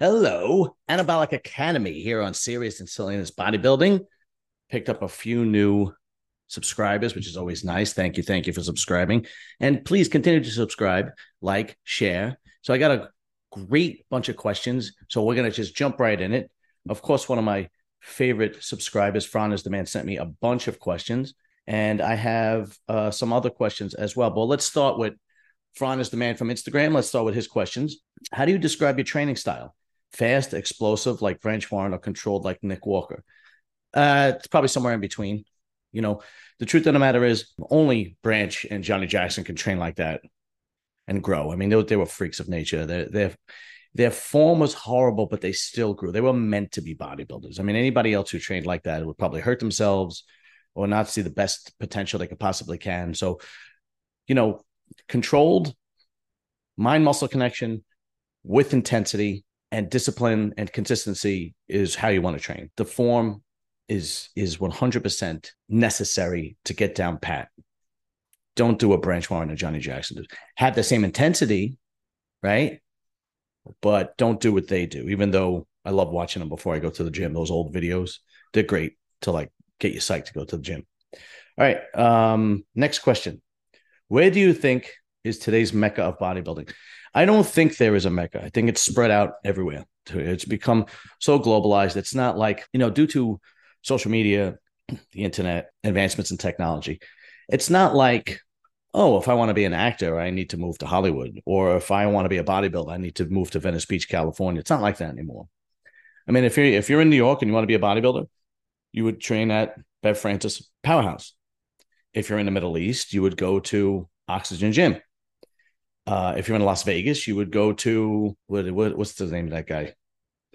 Hello, Anabolic Academy here on Serious and Silliness Bodybuilding. Picked up a few new subscribers, which is always nice. Thank you. Thank you for subscribing. And please continue to subscribe, like, share. So I got a great bunch of questions. So we're going to just jump right in it. Of course, one of my favorite subscribers, Fran is the man, sent me a bunch of questions. And I have uh, some other questions as well. But let's start with Fran is the man from Instagram. Let's start with his questions. How do you describe your training style? Fast, explosive, like Branch Warren, or controlled, like Nick Walker? Uh, it's probably somewhere in between. You know, the truth of the matter is, only Branch and Johnny Jackson can train like that and grow. I mean, they, they were freaks of nature. Their their their form was horrible, but they still grew. They were meant to be bodybuilders. I mean, anybody else who trained like that would probably hurt themselves or not see the best potential they could possibly can. So, you know, controlled mind muscle connection with intensity and discipline and consistency is how you want to train. The form is is 100% necessary to get down pat. Don't do a Branch Warren or Johnny Jackson. Do. Have the same intensity, right? But don't do what they do. Even though I love watching them before I go to the gym. Those old videos, they're great to like get you psyched to go to the gym. All right. Um, next question. Where do you think is today's mecca of bodybuilding? I don't think there is a mecca. I think it's spread out everywhere. It's become so globalized. It's not like, you know, due to social media, the internet, advancements in technology, it's not like, oh, if I want to be an actor, I need to move to Hollywood. Or if I want to be a bodybuilder, I need to move to Venice Beach, California. It's not like that anymore. I mean, if you're if you're in New York and you want to be a bodybuilder, you would train at Bev Francis Powerhouse. If you're in the Middle East, you would go to Oxygen Gym. Uh, if you're in Las Vegas, you would go to what, what, what's the name of that guy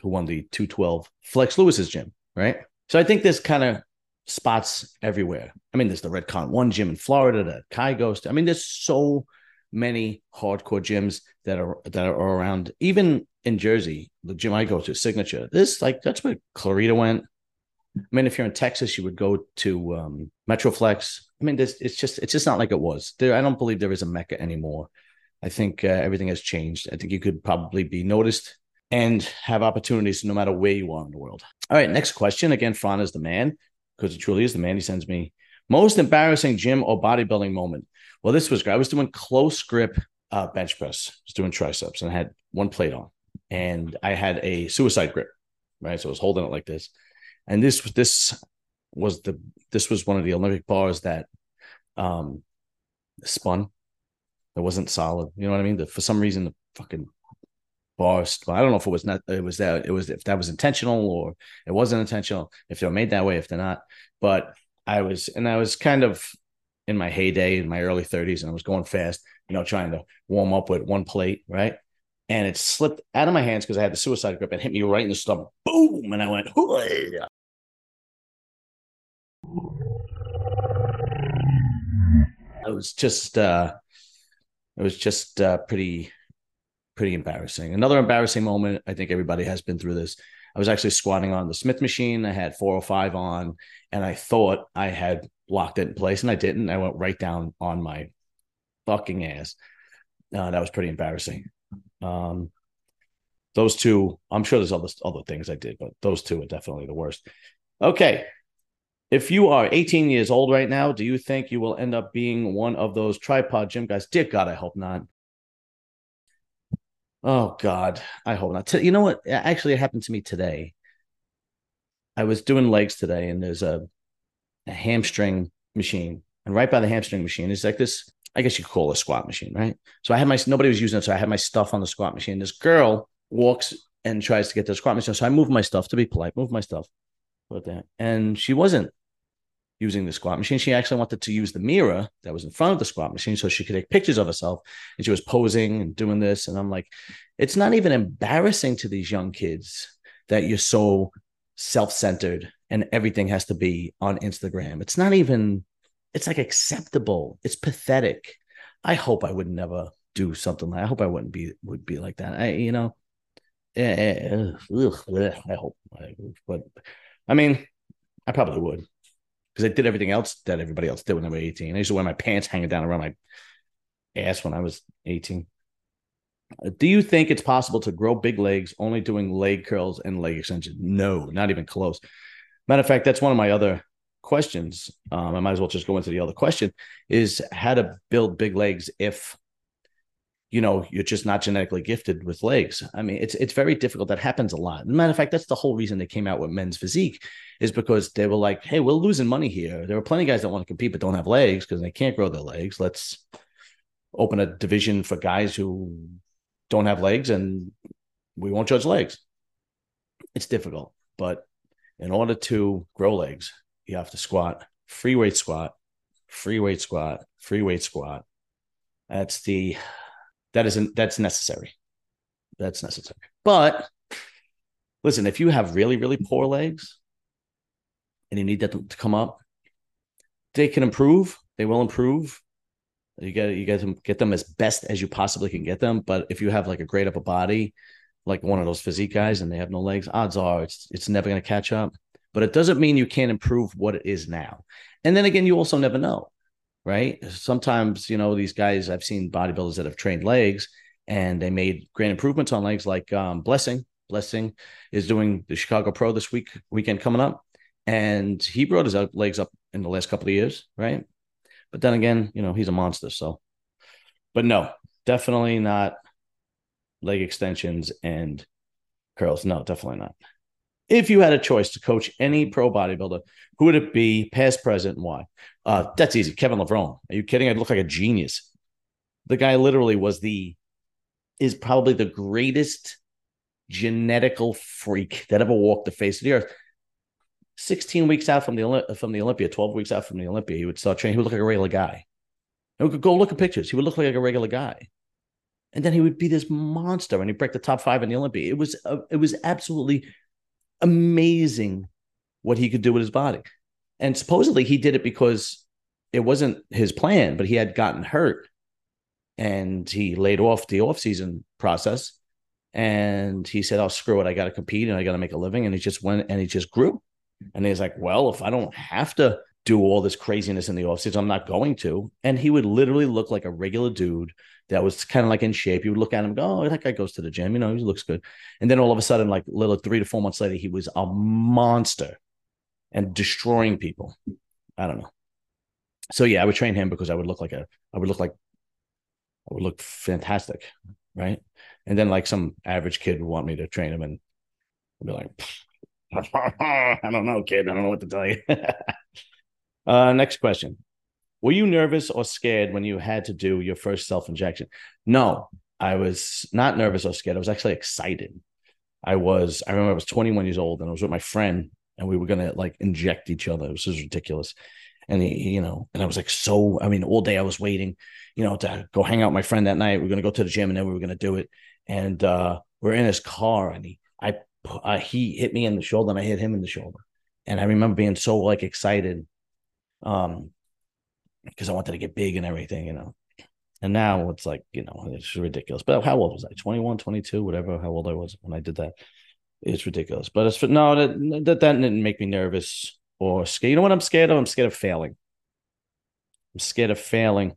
who won the 212 Flex Lewis's gym, right? So I think there's kind of spots everywhere. I mean, there's the Redcon One gym in Florida the Kai goes to. I mean, there's so many hardcore gyms that are that are around. Even in Jersey, the gym I go to, Signature. This like that's where Clarita went. I mean, if you're in Texas, you would go to um, Metroflex. I mean, this it's just it's just not like it was. There, I don't believe there is a mecca anymore. I think uh, everything has changed. I think you could probably be noticed and have opportunities no matter where you are in the world. All right, next question. Again, Fran is the man because he truly is the man. He sends me most embarrassing gym or bodybuilding moment. Well, this was great. I was doing close grip uh, bench press. I was doing triceps and I had one plate on, and I had a suicide grip, right? So I was holding it like this, and this this was the this was one of the Olympic bars that um spun it wasn't solid. You know what I mean? The, for some reason, the fucking bars. I don't know if it was not. It was that. It was if that was intentional or it wasn't intentional. If they're made that way, if they're not. But I was, and I was kind of in my heyday in my early 30s, and I was going fast. You know, trying to warm up with one plate, right? And it slipped out of my hands because I had the suicide grip and hit me right in the stomach. Boom! And I went. Hooah! It was just uh it was just uh, pretty pretty embarrassing. Another embarrassing moment. I think everybody has been through this. I was actually squatting on the Smith machine. I had 405 on, and I thought I had locked it in place, and I didn't. I went right down on my fucking ass. Uh, that was pretty embarrassing. Um, those two, I'm sure there's other other things I did, but those two are definitely the worst. Okay, if you are 18 years old right now, do you think you will end up being one of those tripod gym guys? Dear God, I hope not. Oh God, I hope not. You know what? Actually, it happened to me today. I was doing legs today, and there's a, a hamstring machine, and right by the hamstring machine is like this. I guess you could call it a squat machine, right? So I had my nobody was using it, so I had my stuff on the squat machine. This girl walks and tries to get the squat machine, so I move my stuff to be polite, move my stuff, and she wasn't using the squat machine. She actually wanted to use the mirror that was in front of the squat machine so she could take pictures of herself. And she was posing and doing this. And I'm like, it's not even embarrassing to these young kids that you're so self centered and everything has to be on Instagram. It's not even, it's like acceptable. It's pathetic. I hope I would never do something like I hope I wouldn't be would be like that. I you know, eh, ugh, I hope, but I mean, I probably would because I did everything else that everybody else did when they were 18. I used to wear my pants hanging down around my ass when I was 18. Do you think it's possible to grow big legs only doing leg curls and leg extensions? No, not even close. Matter of fact, that's one of my other questions. Um, I might as well just go into the other question: is how to build big legs if you know you're just not genetically gifted with legs. I mean, it's it's very difficult. That happens a lot. matter of fact, that's the whole reason they came out with men's physique is because they were like, "Hey, we're losing money here. There are plenty of guys that want to compete but don't have legs because they can't grow their legs. Let's open a division for guys who don't have legs, and we won't judge legs." It's difficult, but in order to grow legs, you have to squat, free weight squat, free weight squat, free weight squat. That's the that isn't that's necessary. That's necessary. But listen, if you have really, really poor legs and you need that to, come up, they can improve. They will improve. You get you them get them as best as you possibly can get them. But if you have like a great upper body, like one of those physique guys, and they have no legs, odds are it's it's never going to catch up. But it doesn't mean you can't improve what it is now. And then again, you also never know right? Sometimes, you know, these guys, I've seen bodybuilders that have trained legs and they made great improvements on legs, like um, Blessing. Blessing is doing the Chicago Pro this week, weekend coming up. And he brought his legs up in the last couple of years, right? But then again, you know, he's a monster. So, but no, definitely not leg extensions and curls. No, definitely not. If you had a choice to coach any pro bodybuilder, who would it be, past, present, and why? Uh, that's easy. Kevin Levrone. Are you kidding? I'd look like a genius. The guy literally was the is probably the greatest genetical freak that ever walked the face of the earth. 16 weeks out from the from the Olympia, 12 weeks out from the Olympia, he would start training. He would look like a regular guy. And we could go look at pictures. He would look like a regular guy. And then he would be this monster and he'd break the top five in the Olympia. It was uh, it was absolutely amazing what he could do with his body. And supposedly he did it because it wasn't his plan, but he had gotten hurt and he laid off the off-season process. And he said, Oh, screw it. I got to compete and I got to make a living. And he just went and he just grew. And he's like, Well, if I don't have to do all this craziness in the offseason, I'm not going to. And he would literally look like a regular dude that was kind of like in shape. You would look at him, go, oh, that guy goes to the gym, you know, he looks good. And then all of a sudden, like little three to four months later, he was a monster and destroying people. I don't know. So yeah, I would train him because I would look like a, I would look like, I would look fantastic, right? And then like some average kid would want me to train him, and I'd be like, I don't know, kid, I don't know what to tell you. uh, next question: were you nervous or scared when you had to do your first self injection? No, I was not nervous or scared. I was actually excited. I was, I remember I was 21 years old and I was with my friend and we were to like inject each other. It was ridiculous. And he, you know, and I was like, so, I mean, all day I was waiting, you know, to go hang out with my friend that night. We are to go to the gym and then we were to do it. And uh, we're in his car and he, I, uh, he hit me in the shoulder and I hit him in the shoulder. And I remember being so like excited. Um, because I wanted to get big and everything, you know. And now it's like, you know, it's ridiculous. But how old was I? 21, 22, whatever, how old I was when I did that. It's ridiculous. But it's no, that, that, that didn't make me nervous or scared. You know what I'm scared of? I'm scared of failing. I'm scared of failing,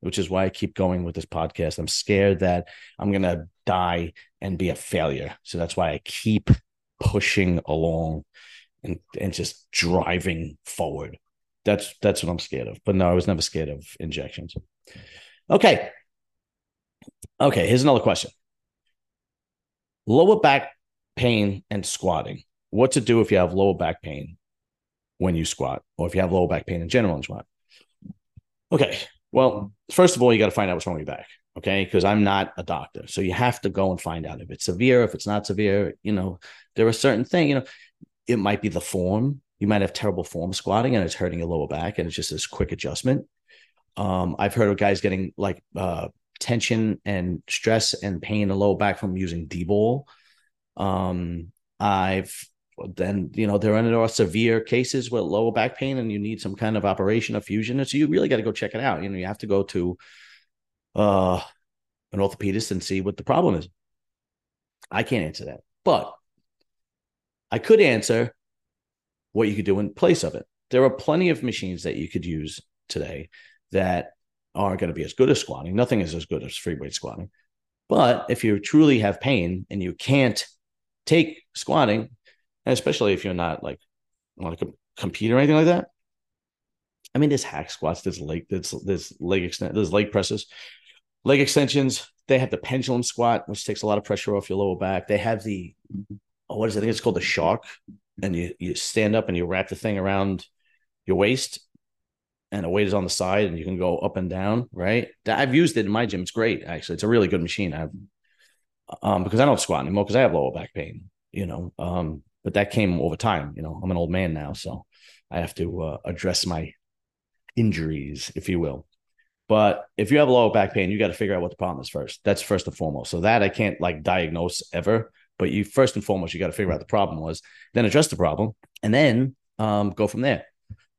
which is why I keep going with this podcast. I'm scared that I'm to die and be a failure. So that's why I keep pushing along and, and just driving forward. That's that's what I'm scared of. But no, I was never scared of injections. Okay. Okay, here's another question. Lower back pain and squatting. What to do if you have lower back pain when you squat, or if you have lower back pain in general and squat? Okay. Well, first of all, you got to find out what's wrong with your back. Okay. Because I'm not a doctor. So you have to go and find out if it's severe, if it's not severe. You know, there are certain things, you know, it might be the form you might have terrible form squatting and it's hurting your lower back and it's just this quick adjustment. Um, I've heard of guys getting like uh, tension and stress and pain in the lower back from using D-bol. Um, I've then you know there are severe cases with lower back pain and you need some kind of operation of fusion. And so you really got to go check it out. You know, you have to go to uh, an orthopedist and see what the problem is. I can't answer that, but I could answer what you could do in place of it. There are plenty of machines that you could use today that aren't going to be as good as squatting. Nothing is as good as free weight squatting. But if you truly have pain and you can't take squatting, especially if you're not like want to compete or anything like that, I mean, there's hack squats, there's leg, there's, there's leg extent, there's leg presses, leg extensions. They have the pendulum squat, which takes a lot of pressure off your lower back. They have the oh, what is it? I think it's called the shark, and you you stand up and you wrap the thing around your waist, and the weight is on the side, and you can go up and down. Right? I've used it in my gym. It's great, actually. It's a really good machine. I've um because I don't squat anymore because I have lower back pain. You know, um, but that came over time. You know, I'm an old man now, so I have to uh, address my injuries, if you will. But if you have lower back pain, you got to figure out what the problem is first. That's first and foremost. So that I can't like diagnose ever. But you first and foremost, you got to figure out the problem was, then address the problem, and then um, go from there.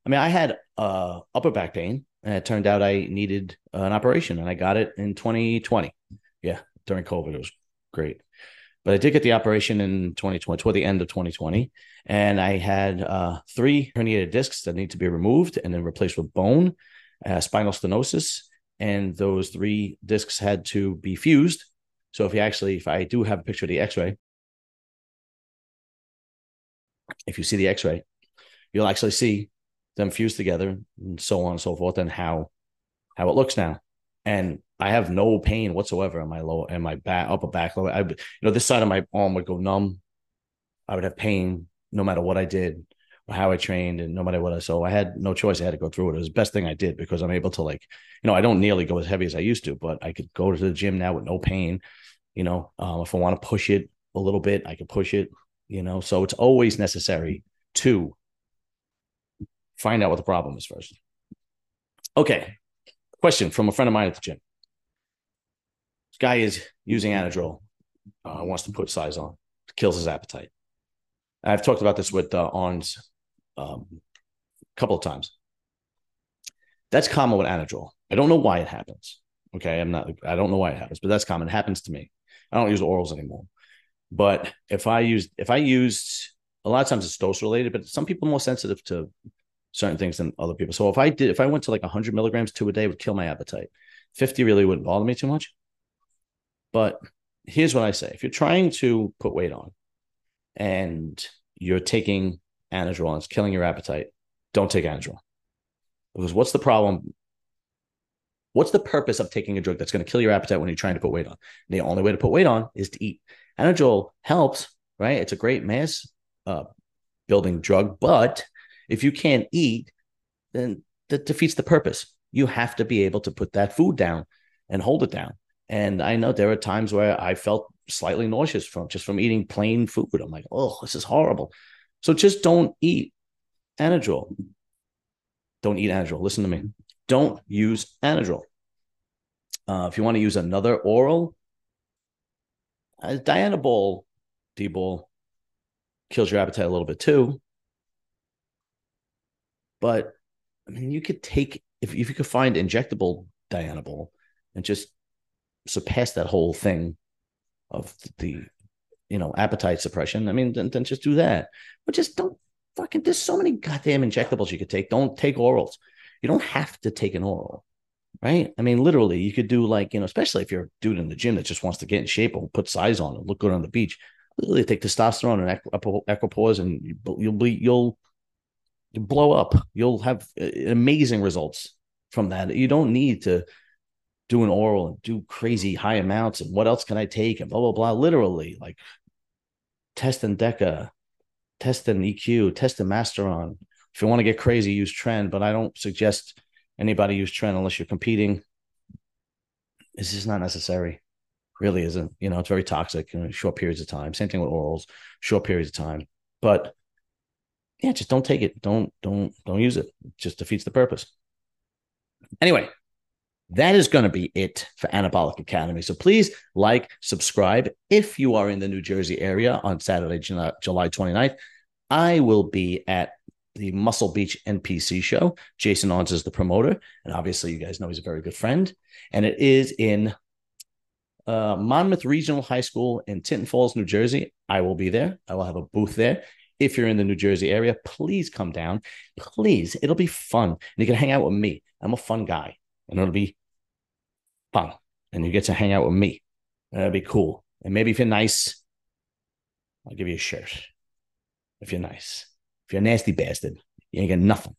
I mean, I had uh, upper back pain, and it turned out I needed an operation, and I got it in 2020. Yeah, during COVID, it was great. But I did get the operation in 2020, toward the end of 2020. And I had uh, three herniated discs that need to be removed and then replaced with bone, uh, spinal stenosis. And those three discs had to be fused. So if you actually, if I do have a picture of the x ray, if you see the x ray, you'll actually see them fused together and so on and so forth and how how it looks now and I have no pain whatsoever in my lower and my back upper back lower. I you know this side of my arm would go numb. I would have pain no matter what I did or how I trained and no matter what I so I had no choice. I had to go through it. It was the best thing I did because I'm able to like, you know, I don't nearly go as heavy as I used to, but I could go to the gym now with no pain. You know, um, if I want to push it a little bit, I can push it, you know. So it's always necessary to find out what the problem is first. Okay, Question from a friend of mine at the gym. Guy is using Anadrol, uh, wants to put size on, kills his appetite. I've talked about this with uh, Arns um, a couple of times. That's common with Anadrol. I don't know why it happens. Okay, I'm not. I don't know why it happens, but that's common. It happens to me. I don't use orals anymore. But if I use, if I used, a lot of times it's dose related, but some people are more sensitive to certain things than other people. So if I did, if I went to like 100 milligrams two a day, would kill my appetite. 50 really wouldn't bother me too much. But here's what I say: if you're trying to put weight on, and you're taking Anadrol and it's killing your appetite, don't take Anadrol. Because what's the problem? What's the purpose of taking a drug that's going to kill your appetite when you're trying to put weight on? The only way to put weight on is to eat. Anadrol helps, right? It's a great mass uh, building drug, but if you can't eat, then that defeats the purpose. You have to be able to put that food down and hold it down. And I know there are times where I felt slightly nauseous from just from eating plain food. I'm like, oh, this is horrible. So just don't eat Anadrol. Don't eat Anadrol. Listen to me. Don't use Anadrol. Uh, if you want to use another oral, uh, Dianabol, D-bol kills your appetite a little bit too. But I mean, you could take if if you could find injectable Dianabol and just surpass that whole thing of the you know appetite suppression. I mean, then, then just do that. But just don't fucking. There's so many goddamn injectables you could take. Don't take orals. You don't have to take an oral, right? I mean, literally, you could do like you know, especially if you're a dude in the gym that just wants to get in shape and put size on and look good on the beach. Literally, take testosterone and equipoise, and you'll be you'll you blow up. You'll have uh, amazing results from that. You don't need to do an oral and do crazy high amounts and what else can I take and blah blah blah. Literally, like test and DECA, test and EQ, test and Masteron. If you want to get crazy, use Tren, but I don't suggest anybody use Tren unless you're competing. This is not necessary. Really isn't. You know, it's very toxic in short periods of time. Same thing with orals, short periods of time. But yeah, just don't take it. Don't don't don't use it. It just defeats the purpose. Anyway, that is going to be it for Anabolic Academy. So please like, subscribe if you are in the New Jersey area on Saturday, July, 29th. I will be at the Muscle Beach NPC show. Jason Arns is the promoter. And obviously, you guys know he's a very good friend. And it is in uh, Monmouth Regional High School in Tinton Falls, New Jersey. I will be there. I will have a booth there if you're in the New Jersey area, please come down. Please, it'll be fun. And you can hang out with me. I'm a fun guy, and it'll be And you get to hang out with me. That'd be cool. And maybe if you're nice, I'll give you a shirt. If you're nice. If you're a nasty bastard, you ain't got nothing.